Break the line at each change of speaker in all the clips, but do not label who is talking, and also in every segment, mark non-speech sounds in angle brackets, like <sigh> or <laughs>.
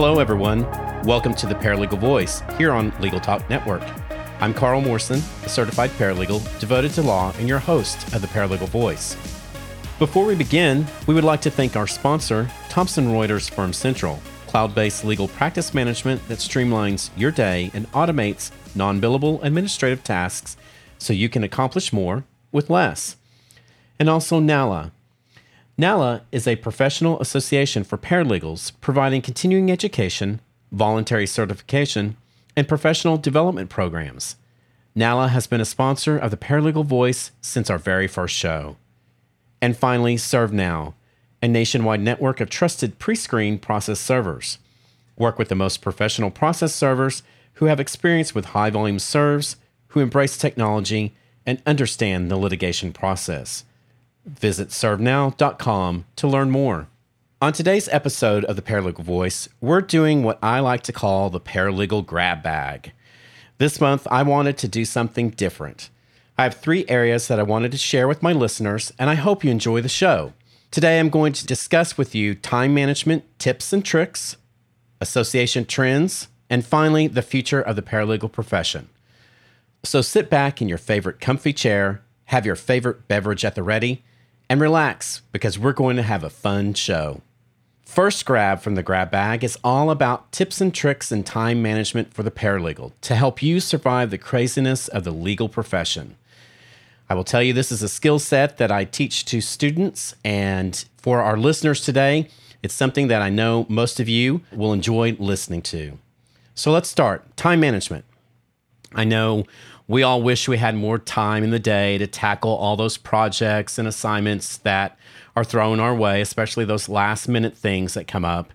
Hello, everyone. Welcome to the Paralegal Voice here on Legal Talk Network. I'm Carl Morrison, a certified paralegal devoted to law and your host of the Paralegal Voice. Before we begin, we would like to thank our sponsor, Thomson Reuters Firm Central, cloud based legal practice management that streamlines your day and automates non billable administrative tasks so you can accomplish more with less. And also NALA. NALA is a professional association for paralegals providing continuing education, voluntary certification, and professional development programs. NALA has been a sponsor of the Paralegal Voice since our very first show. And finally, ServeNow, a nationwide network of trusted pre screened process servers. Work with the most professional process servers who have experience with high volume serves, who embrace technology, and understand the litigation process. Visit servenow.com to learn more. On today's episode of the Paralegal Voice, we're doing what I like to call the paralegal grab bag. This month, I wanted to do something different. I have three areas that I wanted to share with my listeners, and I hope you enjoy the show. Today, I'm going to discuss with you time management tips and tricks, association trends, and finally, the future of the paralegal profession. So sit back in your favorite comfy chair, have your favorite beverage at the ready, and relax because we're going to have a fun show. First grab from the grab bag is all about tips and tricks and time management for the paralegal to help you survive the craziness of the legal profession. I will tell you this is a skill set that I teach to students, and for our listeners today, it's something that I know most of you will enjoy listening to. So let's start time management. I know we all wish we had more time in the day to tackle all those projects and assignments that are thrown our way, especially those last minute things that come up.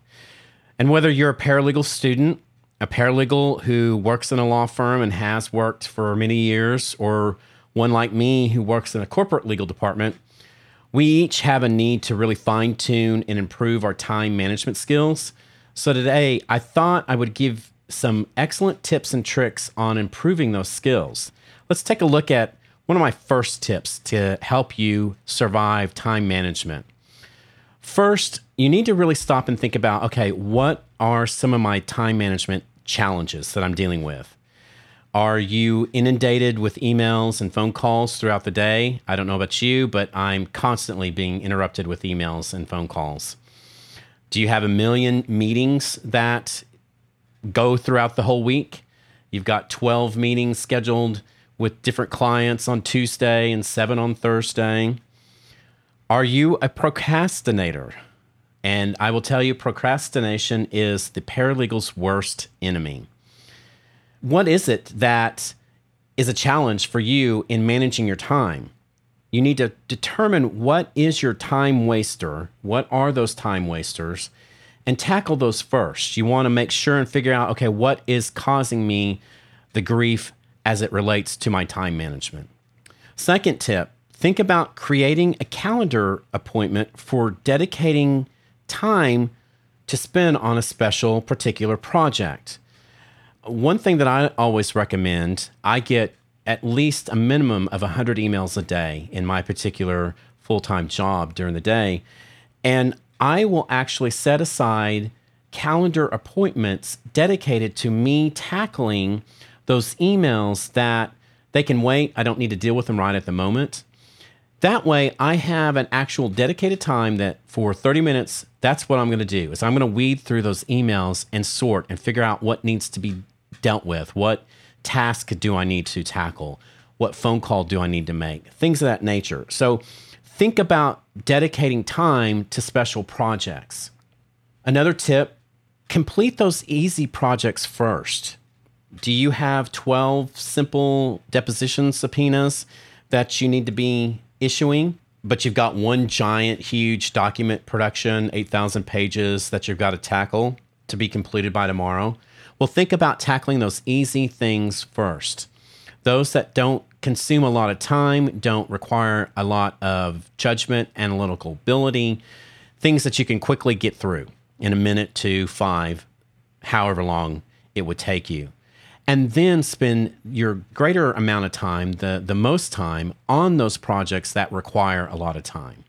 And whether you're a paralegal student, a paralegal who works in a law firm and has worked for many years, or one like me who works in a corporate legal department, we each have a need to really fine tune and improve our time management skills. So today, I thought I would give some excellent tips and tricks on improving those skills. Let's take a look at one of my first tips to help you survive time management. First, you need to really stop and think about okay, what are some of my time management challenges that I'm dealing with? Are you inundated with emails and phone calls throughout the day? I don't know about you, but I'm constantly being interrupted with emails and phone calls. Do you have a million meetings that go throughout the whole week? You've got 12 meetings scheduled with different clients on Tuesday and seven on Thursday. Are you a procrastinator? And I will tell you, procrastination is the paralegal's worst enemy what is it that is a challenge for you in managing your time? You need to determine what is your time waster, what are those time wasters, and tackle those first. You want to make sure and figure out okay, what is causing me the grief as it relates to my time management. Second tip think about creating a calendar appointment for dedicating time to spend on a special particular project one thing that I always recommend, I get at least a minimum of 100 emails a day in my particular full time job during the day. And I will actually set aside calendar appointments dedicated to me tackling those emails that they can wait. I don't need to deal with them right at the moment. That way, I have an actual dedicated time that for 30 minutes, that's what I'm going to do. Is I'm going to weed through those emails and sort and figure out what needs to be dealt with? What task do I need to tackle? What phone call do I need to make? Things of that nature. So think about dedicating time to special projects. Another tip complete those easy projects first. Do you have 12 simple deposition subpoenas that you need to be issuing? But you've got one giant, huge document production, 8,000 pages that you've got to tackle to be completed by tomorrow. Well, think about tackling those easy things first. Those that don't consume a lot of time, don't require a lot of judgment, analytical ability, things that you can quickly get through in a minute to five, however long it would take you. And then spend your greater amount of time, the, the most time, on those projects that require a lot of time.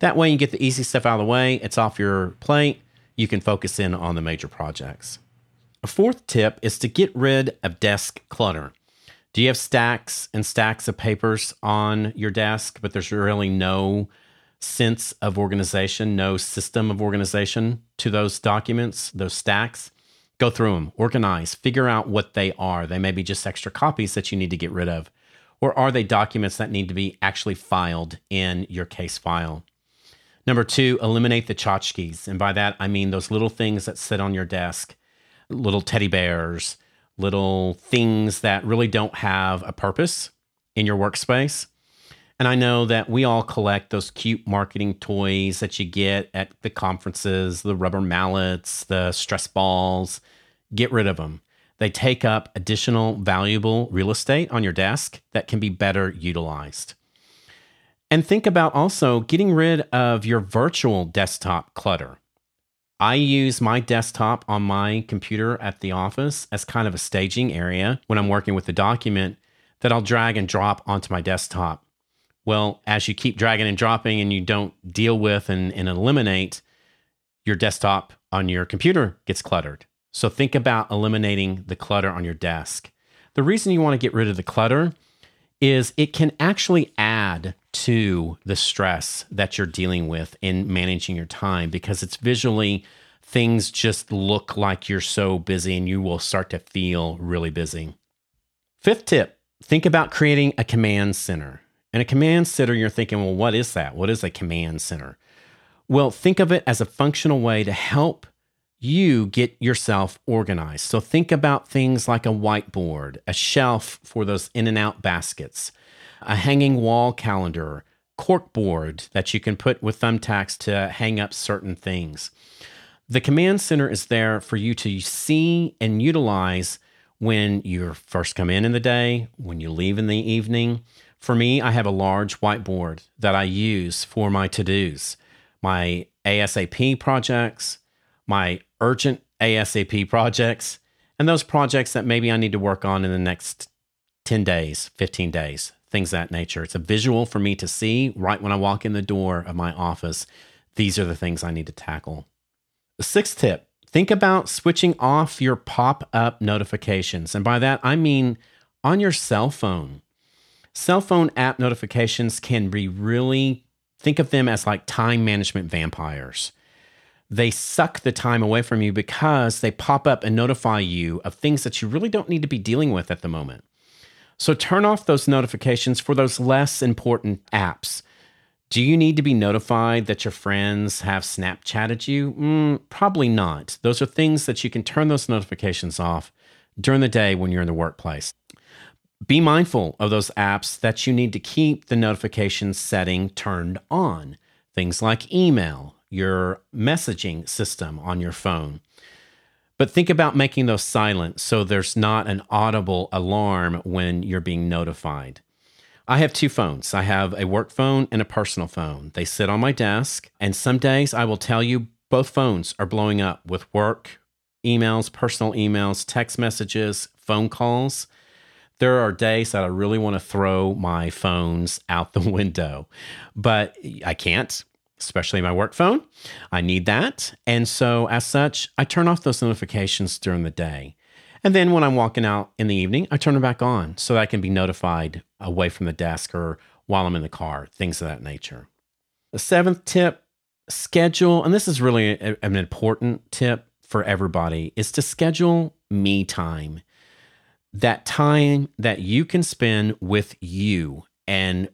That way, you get the easy stuff out of the way, it's off your plate, you can focus in on the major projects. A fourth tip is to get rid of desk clutter. Do you have stacks and stacks of papers on your desk, but there's really no sense of organization, no system of organization to those documents, those stacks? Go through them, organize, figure out what they are. They may be just extra copies that you need to get rid of. Or are they documents that need to be actually filed in your case file? Number two, eliminate the tchotchkes. And by that, I mean those little things that sit on your desk, little teddy bears, little things that really don't have a purpose in your workspace. And I know that we all collect those cute marketing toys that you get at the conferences, the rubber mallets, the stress balls. Get rid of them. They take up additional valuable real estate on your desk that can be better utilized. And think about also getting rid of your virtual desktop clutter. I use my desktop on my computer at the office as kind of a staging area when I'm working with the document that I'll drag and drop onto my desktop. Well, as you keep dragging and dropping and you don't deal with and, and eliminate, your desktop on your computer gets cluttered. So think about eliminating the clutter on your desk. The reason you want to get rid of the clutter is it can actually add to the stress that you're dealing with in managing your time because it's visually things just look like you're so busy and you will start to feel really busy. Fifth tip think about creating a command center. And a command center, you're thinking, well, what is that? What is a command center? Well, think of it as a functional way to help you get yourself organized. So think about things like a whiteboard, a shelf for those in and out baskets, a hanging wall calendar, corkboard that you can put with thumbtacks to hang up certain things. The command center is there for you to see and utilize when you first come in in the day, when you leave in the evening. For me, I have a large whiteboard that I use for my to dos, my ASAP projects, my urgent ASAP projects, and those projects that maybe I need to work on in the next 10 days, 15 days, things that nature. It's a visual for me to see right when I walk in the door of my office. These are the things I need to tackle. The sixth tip think about switching off your pop up notifications. And by that, I mean on your cell phone. Cell phone app notifications can be really, think of them as like time management vampires they suck the time away from you because they pop up and notify you of things that you really don't need to be dealing with at the moment. So turn off those notifications for those less important apps. Do you need to be notified that your friends have Snapchatted you? Mm, probably not. Those are things that you can turn those notifications off during the day when you're in the workplace. Be mindful of those apps that you need to keep the notification setting turned on. Things like email, your messaging system on your phone. But think about making those silent so there's not an audible alarm when you're being notified. I have two phones. I have a work phone and a personal phone. They sit on my desk, and some days I will tell you both phones are blowing up with work emails, personal emails, text messages, phone calls. There are days that I really want to throw my phones out the <laughs> window, but I can't especially my work phone. I need that. And so, as such, I turn off those notifications during the day. And then when I'm walking out in the evening, I turn them back on so that I can be notified away from the desk or while I'm in the car, things of that nature. The seventh tip schedule, and this is really a, an important tip for everybody, is to schedule me time. That time that you can spend with you and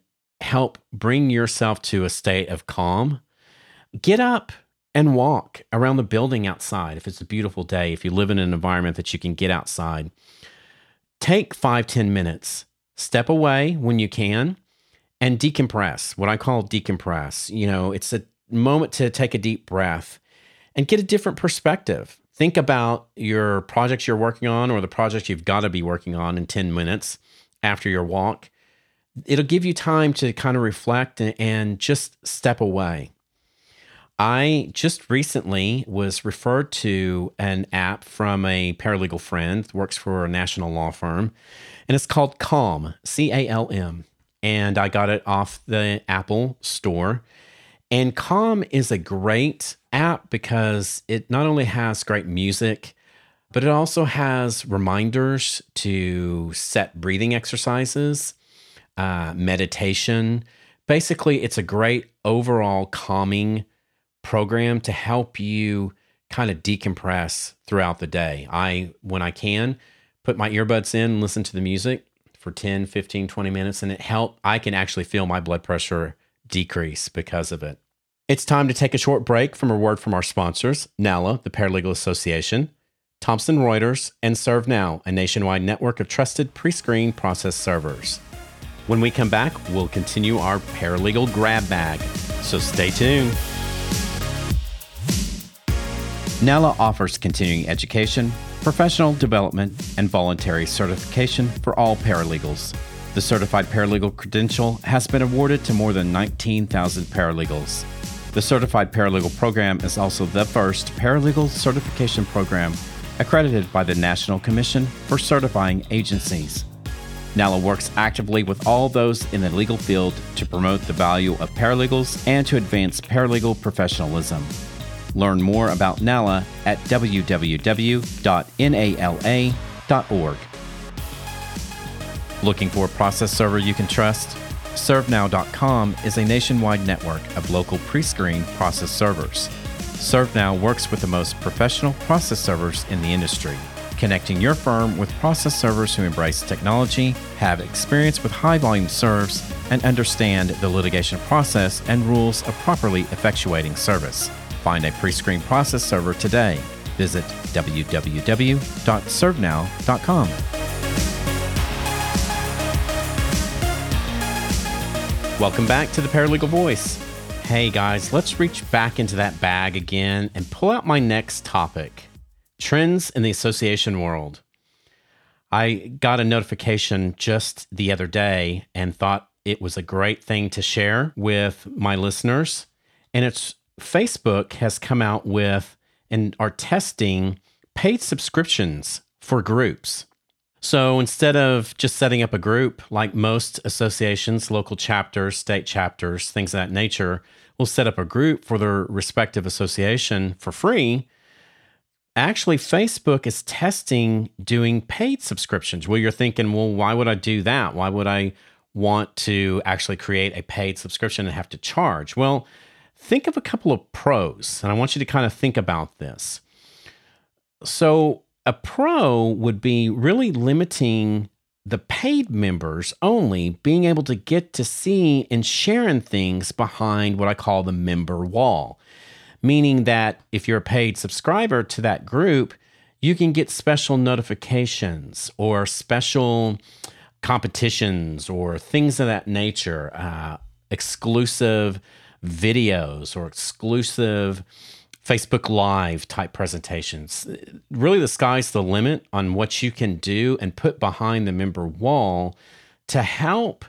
help bring yourself to a state of calm, get up and walk around the building outside. If it's a beautiful day, if you live in an environment that you can get outside, take five ten minutes, step away when you can, and decompress. What I call decompress. You know, it's a moment to take a deep breath and get a different perspective. Think about your projects you're working on or the projects you've got to be working on in 10 minutes after your walk it'll give you time to kind of reflect and, just step away. I just recently was referred to an app from a paralegal friend, works for a national law firm, and it's called Calm, C A L M. And I got it off the Apple store. And Calm is a great app because it not only has great music, but it also has reminders to set breathing exercises, uh, meditation. Basically, it's a great overall calming program to help you kind of decompress throughout the day. I, when I can, put my earbuds in listen to the music for 10, 15, 20 minutes, and it helped. I can actually feel my blood pressure decrease because of it. It's time to take a short break from a word from our sponsors, NALA, the Paralegal Association, Thomson Reuters, and ServeNow, a nationwide network of trusted pre screened process servers. When we come back, we'll continue our paralegal grab bag, so stay tuned. NALA offers continuing education, professional development, and voluntary certification for all paralegals. The certified paralegal credential has been awarded to more than 19,000 paralegals. The certified paralegal program is also the first paralegal certification program accredited by the National Commission for Certifying Agencies. NALA works actively with all those in the legal field to promote the value of paralegals and to advance paralegal professionalism. Learn more about NALA at www.nala.org. Looking for a process server you can trust? ServeNow.com is a nationwide network of local pre screened process servers. ServeNow works with the most professional process servers in the industry, connecting your firm with process servers who embrace technology, have experience with high volume serves, and understand the litigation process and rules of properly effectuating service. Find a pre screened process server today. Visit www.servenow.com. Welcome back to the Paralegal Voice. Hey guys, let's reach back into that bag again and pull out my next topic trends in the association world. I got a notification just the other day and thought it was a great thing to share with my listeners. And it's Facebook has come out with and are testing paid subscriptions for groups. So instead of just setting up a group like most associations, local chapters, state chapters, things of that nature, will set up a group for their respective association for free. Actually, Facebook is testing doing paid subscriptions. Well, you're thinking, well, why would I do that? Why would I want to actually create a paid subscription and have to charge? Well, think of a couple of pros, and I want you to kind of think about this. So, a pro would be really limiting the paid members only being able to get to see and sharing things behind what I call the member wall. Meaning that if you're a paid subscriber to that group, you can get special notifications or special competitions or things of that nature, uh, exclusive videos or exclusive Facebook Live type presentations. Really, the sky's the limit on what you can do and put behind the member wall to help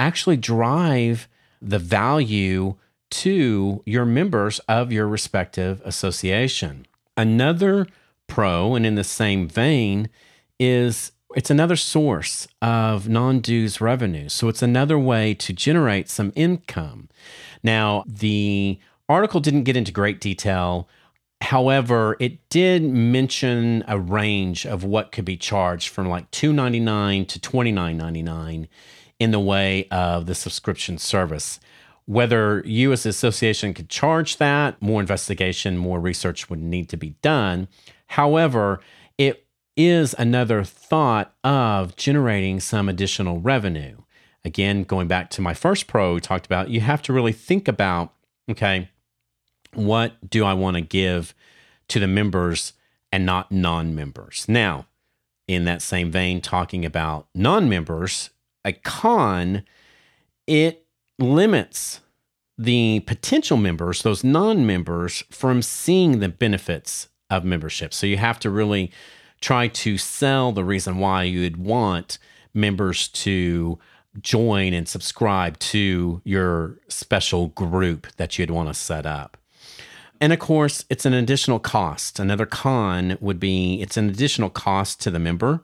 actually drive the value to your members of your respective association. Another pro, and in the same vein, is it's another source of non dues revenue. So it's another way to generate some income. Now, the article didn't get into great detail. However, it did mention a range of what could be charged from like $2.99 to $29.99 in the way of the subscription service. Whether you as an association could charge that, more investigation, more research would need to be done. However, it is another thought of generating some additional revenue. Again, going back to my first pro talked about, you have to really think about okay, what do I want to give to the members and not non members? Now, in that same vein, talking about non members, a con, it limits the potential members, those non members, from seeing the benefits of membership. So you have to really try to sell the reason why you'd want members to join and subscribe to your special group that you'd want to set up. And of course, it's an additional cost. Another con would be it's an additional cost to the member.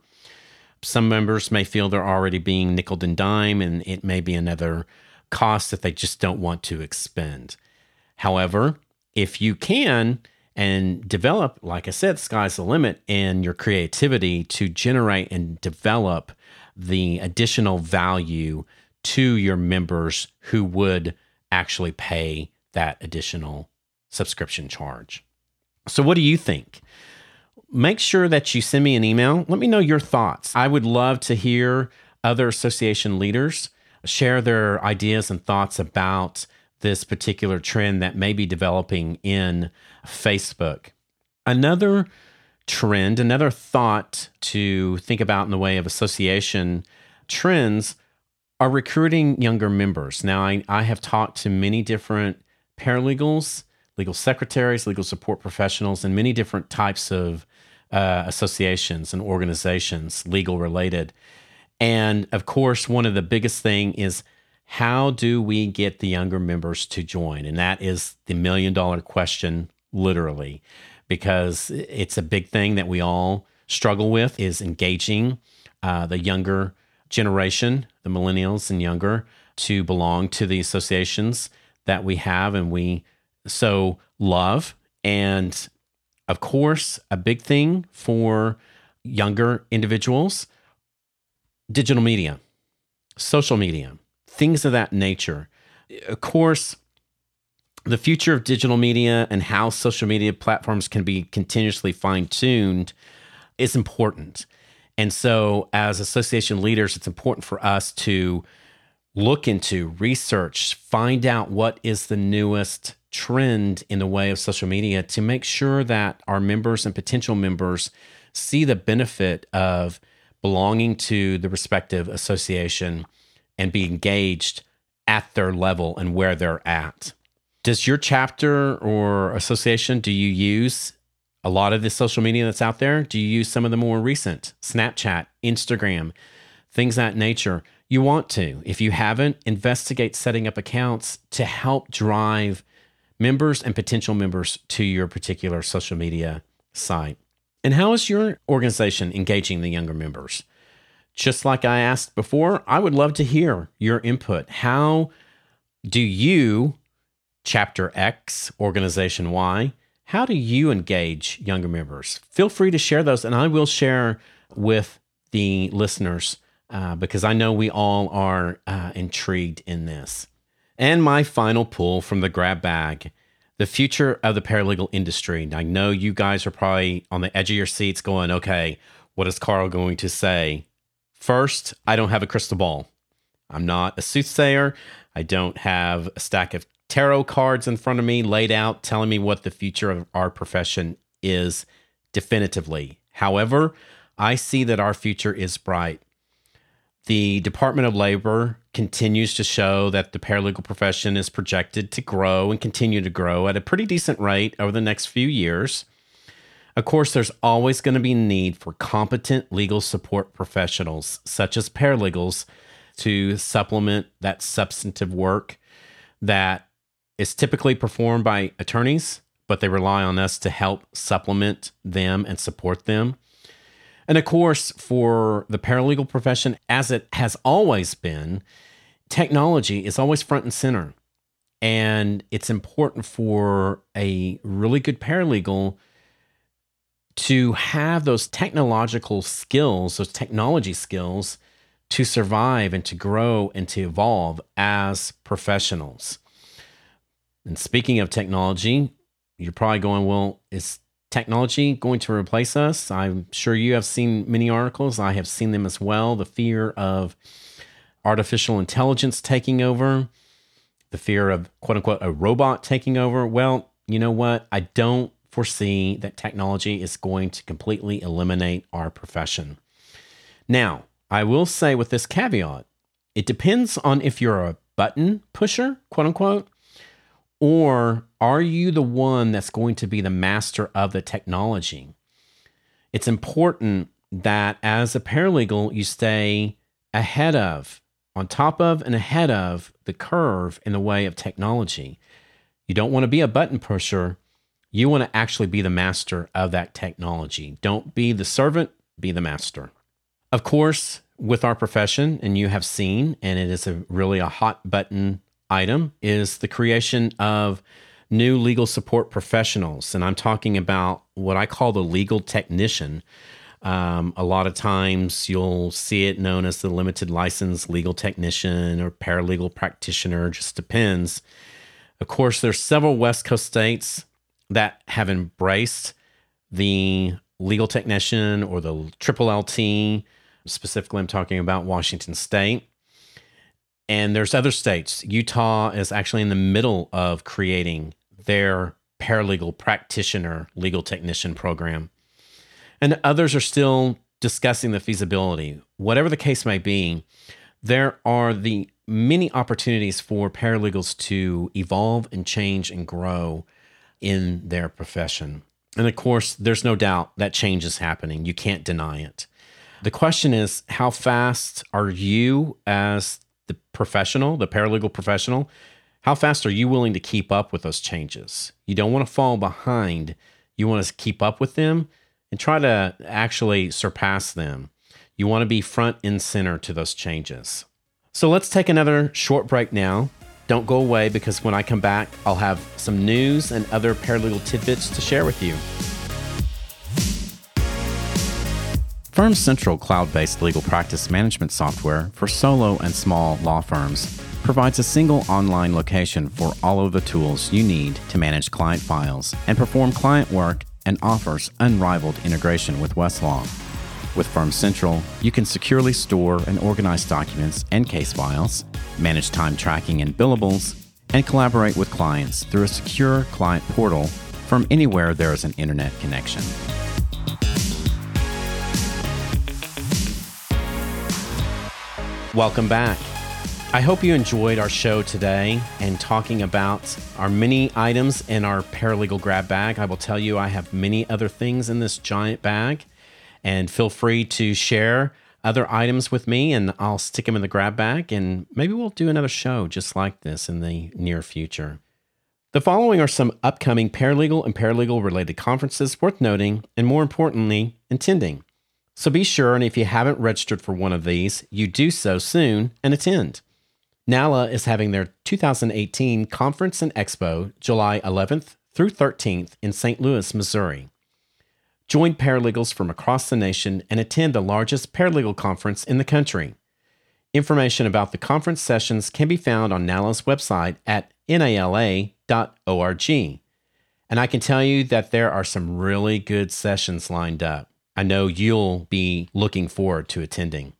Some members may feel they're already being nickel and dime, and it may be another cost that they just don't want to expend. However, if you can and develop, like I said, sky's the limit in your creativity to generate and develop the additional value to your members who would actually pay that additional subscription charge. So, what do you think? Make sure that you send me an email. Let me know your thoughts. I would love to hear other association leaders share their ideas and thoughts about this particular trend that may be developing in Facebook. Another trend, another thought to think about in the way of association trends are recruiting younger members. Now, I, I have talked to many different paralegals, legal secretaries, legal support professionals, and many different types of uh, associations and organizations, legal related. And of course, one of the biggest thing is how do we get the younger members to join? And that is the million dollar question, literally, because it's a big thing that we all struggle with is engaging uh, the younger generation, the millennials and younger, to belong to the associations that we have and we so love. And of course, a big thing for younger individuals digital media, social media, things of that nature. Of course, the future of digital media and how social media platforms can be continuously fine tuned is important. And so, as association leaders, it's important for us to look into, research, find out what is the newest trend in the way of social media to make sure that our members and potential members see the benefit of belonging to the respective association and be engaged at their level and where they're at. Does your chapter or association do you use a lot of the social media that's out there? Do you use some of the more recent Snapchat, Instagram, things that nature? You want to. If you haven't, investigate setting up accounts to help drive members and potential members to your particular social media site. And how is your organization engaging the younger members? Just like I asked before, I would love to hear your input. How do you, Chapter X, Organization Y, how do you engage younger members? Feel free to share those, and I will share with the listeners uh, because I know we all are uh, intrigued in this. And my final pull from the grab bag the future of the paralegal industry. I know you guys are probably on the edge of your seats going, okay, what is Carl going to say? First, I don't have a crystal ball. I'm not a soothsayer. I don't have a stack of tarot cards in front of me laid out telling me what the future of our profession is definitively. However, I see that our future is bright. The Department of Labor continues to show that the paralegal profession is projected to grow and continue to grow at a pretty decent rate over the next few years. Of course, there's always going to be need for competent legal support professionals, such as paralegals, to supplement that substantive work that is typically performed by attorneys, but they rely on us to help supplement them and support them. And of course, for the paralegal profession, as it has always been, technology is always front and center. And it's important for a really good paralegal to have those technological skills, those technology skills to survive and to grow and to evolve as professionals. And speaking of technology, you're probably going, well, is technology going to replace us? I'm sure you have seen many articles. I have seen them as well. The fear of artificial intelligence taking over, the fear of quote unquote a robot taking over. Well, you know what? I don't foresee that technology is going to completely eliminate our profession. Now, I will say with this caveat, it depends on if you're a button pusher, quote unquote, or are you the one that's going to be the master of the technology? It's important that as a paralegal, you stay ahead of, on top of, and ahead of the curve in the way of technology. You don't want to be a button pusher. You want to actually be the master of that technology. Don't be the servant, be the master. Of course, with our profession, and you have seen, and it is a really a hot button item, is the creation of new legal support professionals. And I'm talking about what I call the legal technician. Um, a lot of times you'll see it known as the limited license legal technician or paralegal practitioner, just depends. Of course, there's several West Coast states that have embraced the legal technician or the triple LT. Specifically, I'm talking about Washington State. And there's other states. Utah is actually in the middle of creating their paralegal practitioner legal technician program. And others are still discussing the feasibility. Whatever the case may be, there are the many opportunities for paralegals to evolve and change and grow in their profession. And of course, there's no doubt that change is happening. You can't deny it. The question is, how fast are you, as professional, the paralegal professional, how fast are you willing to keep up with those changes? You don't want to fall behind. You want to keep up with them and try to actually surpass them. You want to be front and center to those changes. So let's take another short break now. Don't go away because when I come back, I'll have some news and other paralegal tidbits to share with you. Firm Central cloud based legal practice management software for solo and small law firms provides a single online location for all of the tools you need to manage client files and perform client work and offers unrivaled integration with Westlaw. With Firm Central, you can securely store and organize documents and case files, manage time tracking and billables, and collaborate with clients through a secure client portal from anywhere there is an internet connection. Welcome back. I hope you enjoyed our show today and talking about our many items in our paralegal grab bag. I will tell you, I have many other things in this giant bag, and feel free to share other items with me, and I'll stick them in the grab bag, and maybe we'll do another show just like this in the near future. The following are some upcoming paralegal and paralegal related conferences worth noting, and more importantly, attending. So be sure, and if you haven't registered for one of these, you do so soon and attend. NALA is having their 2018 Conference and Expo July 11th through 13th in St. Louis, Missouri. Join paralegals from across the nation and attend the largest paralegal conference in the country. Information about the conference sessions can be found on NALA's website at nala.org. And I can tell you that there are some really good sessions lined up. I know you'll be looking forward to attending.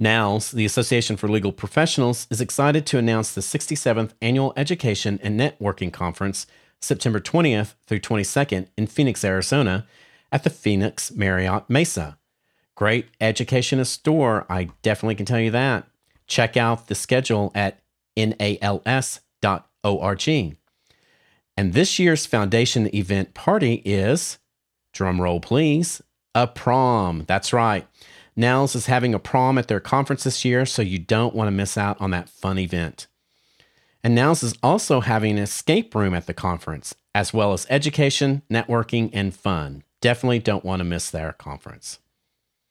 NALS, the Association for Legal Professionals, is excited to announce the 67th Annual Education and Networking Conference September 20th through 22nd in Phoenix, Arizona at the Phoenix Marriott Mesa. Great education in store, I definitely can tell you that. Check out the schedule at nals.org. And this year's foundation event party is, drumroll please, a prom. That's right. NALS is having a prom at their conference this year, so you don't want to miss out on that fun event. And NALS is also having an escape room at the conference, as well as education, networking, and fun. Definitely don't want to miss their conference.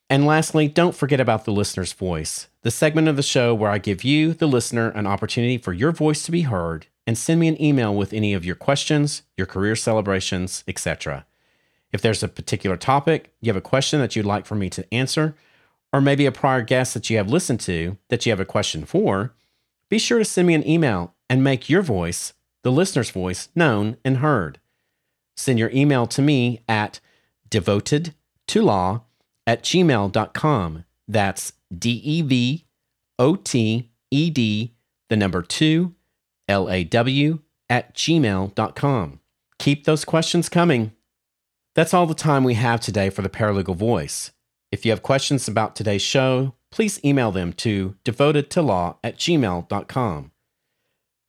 And lastly, don't forget about the listener's voice, the segment of the show where I give you, the listener, an opportunity for your voice to be heard and send me an email with any of your questions, your career celebrations, etc. If there's a particular topic, you have a question that you'd like for me to answer, or maybe a prior guest that you have listened to that you have a question for, be sure to send me an email and make your voice, the listener's voice, known and heard. Send your email to me at devoted to law at gmail.com. That's D E V O T E D, the number two, L A W, at gmail.com. Keep those questions coming. That's all the time we have today for the Paralegal Voice. If you have questions about today's show, please email them to devotedtolaw at gmail.com.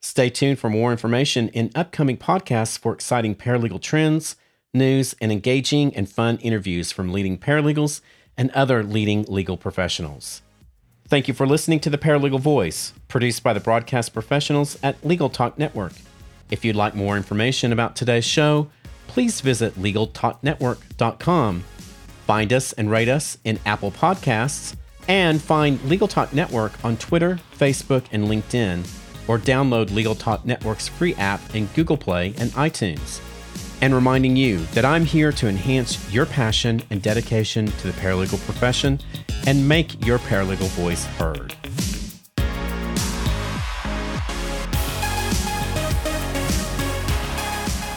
Stay tuned for more information in upcoming podcasts for exciting paralegal trends, news, and engaging and fun interviews from leading paralegals and other leading legal professionals. Thank you for listening to the Paralegal Voice, produced by the broadcast professionals at Legal Talk Network. If you'd like more information about today's show, please visit LegalTalkNetwork.com Find us and rate us in Apple Podcasts, and find Legal Talk Network on Twitter, Facebook, and LinkedIn. or download Legal Talk Network's free app in Google Play and iTunes. And reminding you that I'm here to enhance your passion and dedication to the paralegal profession and make your paralegal voice heard.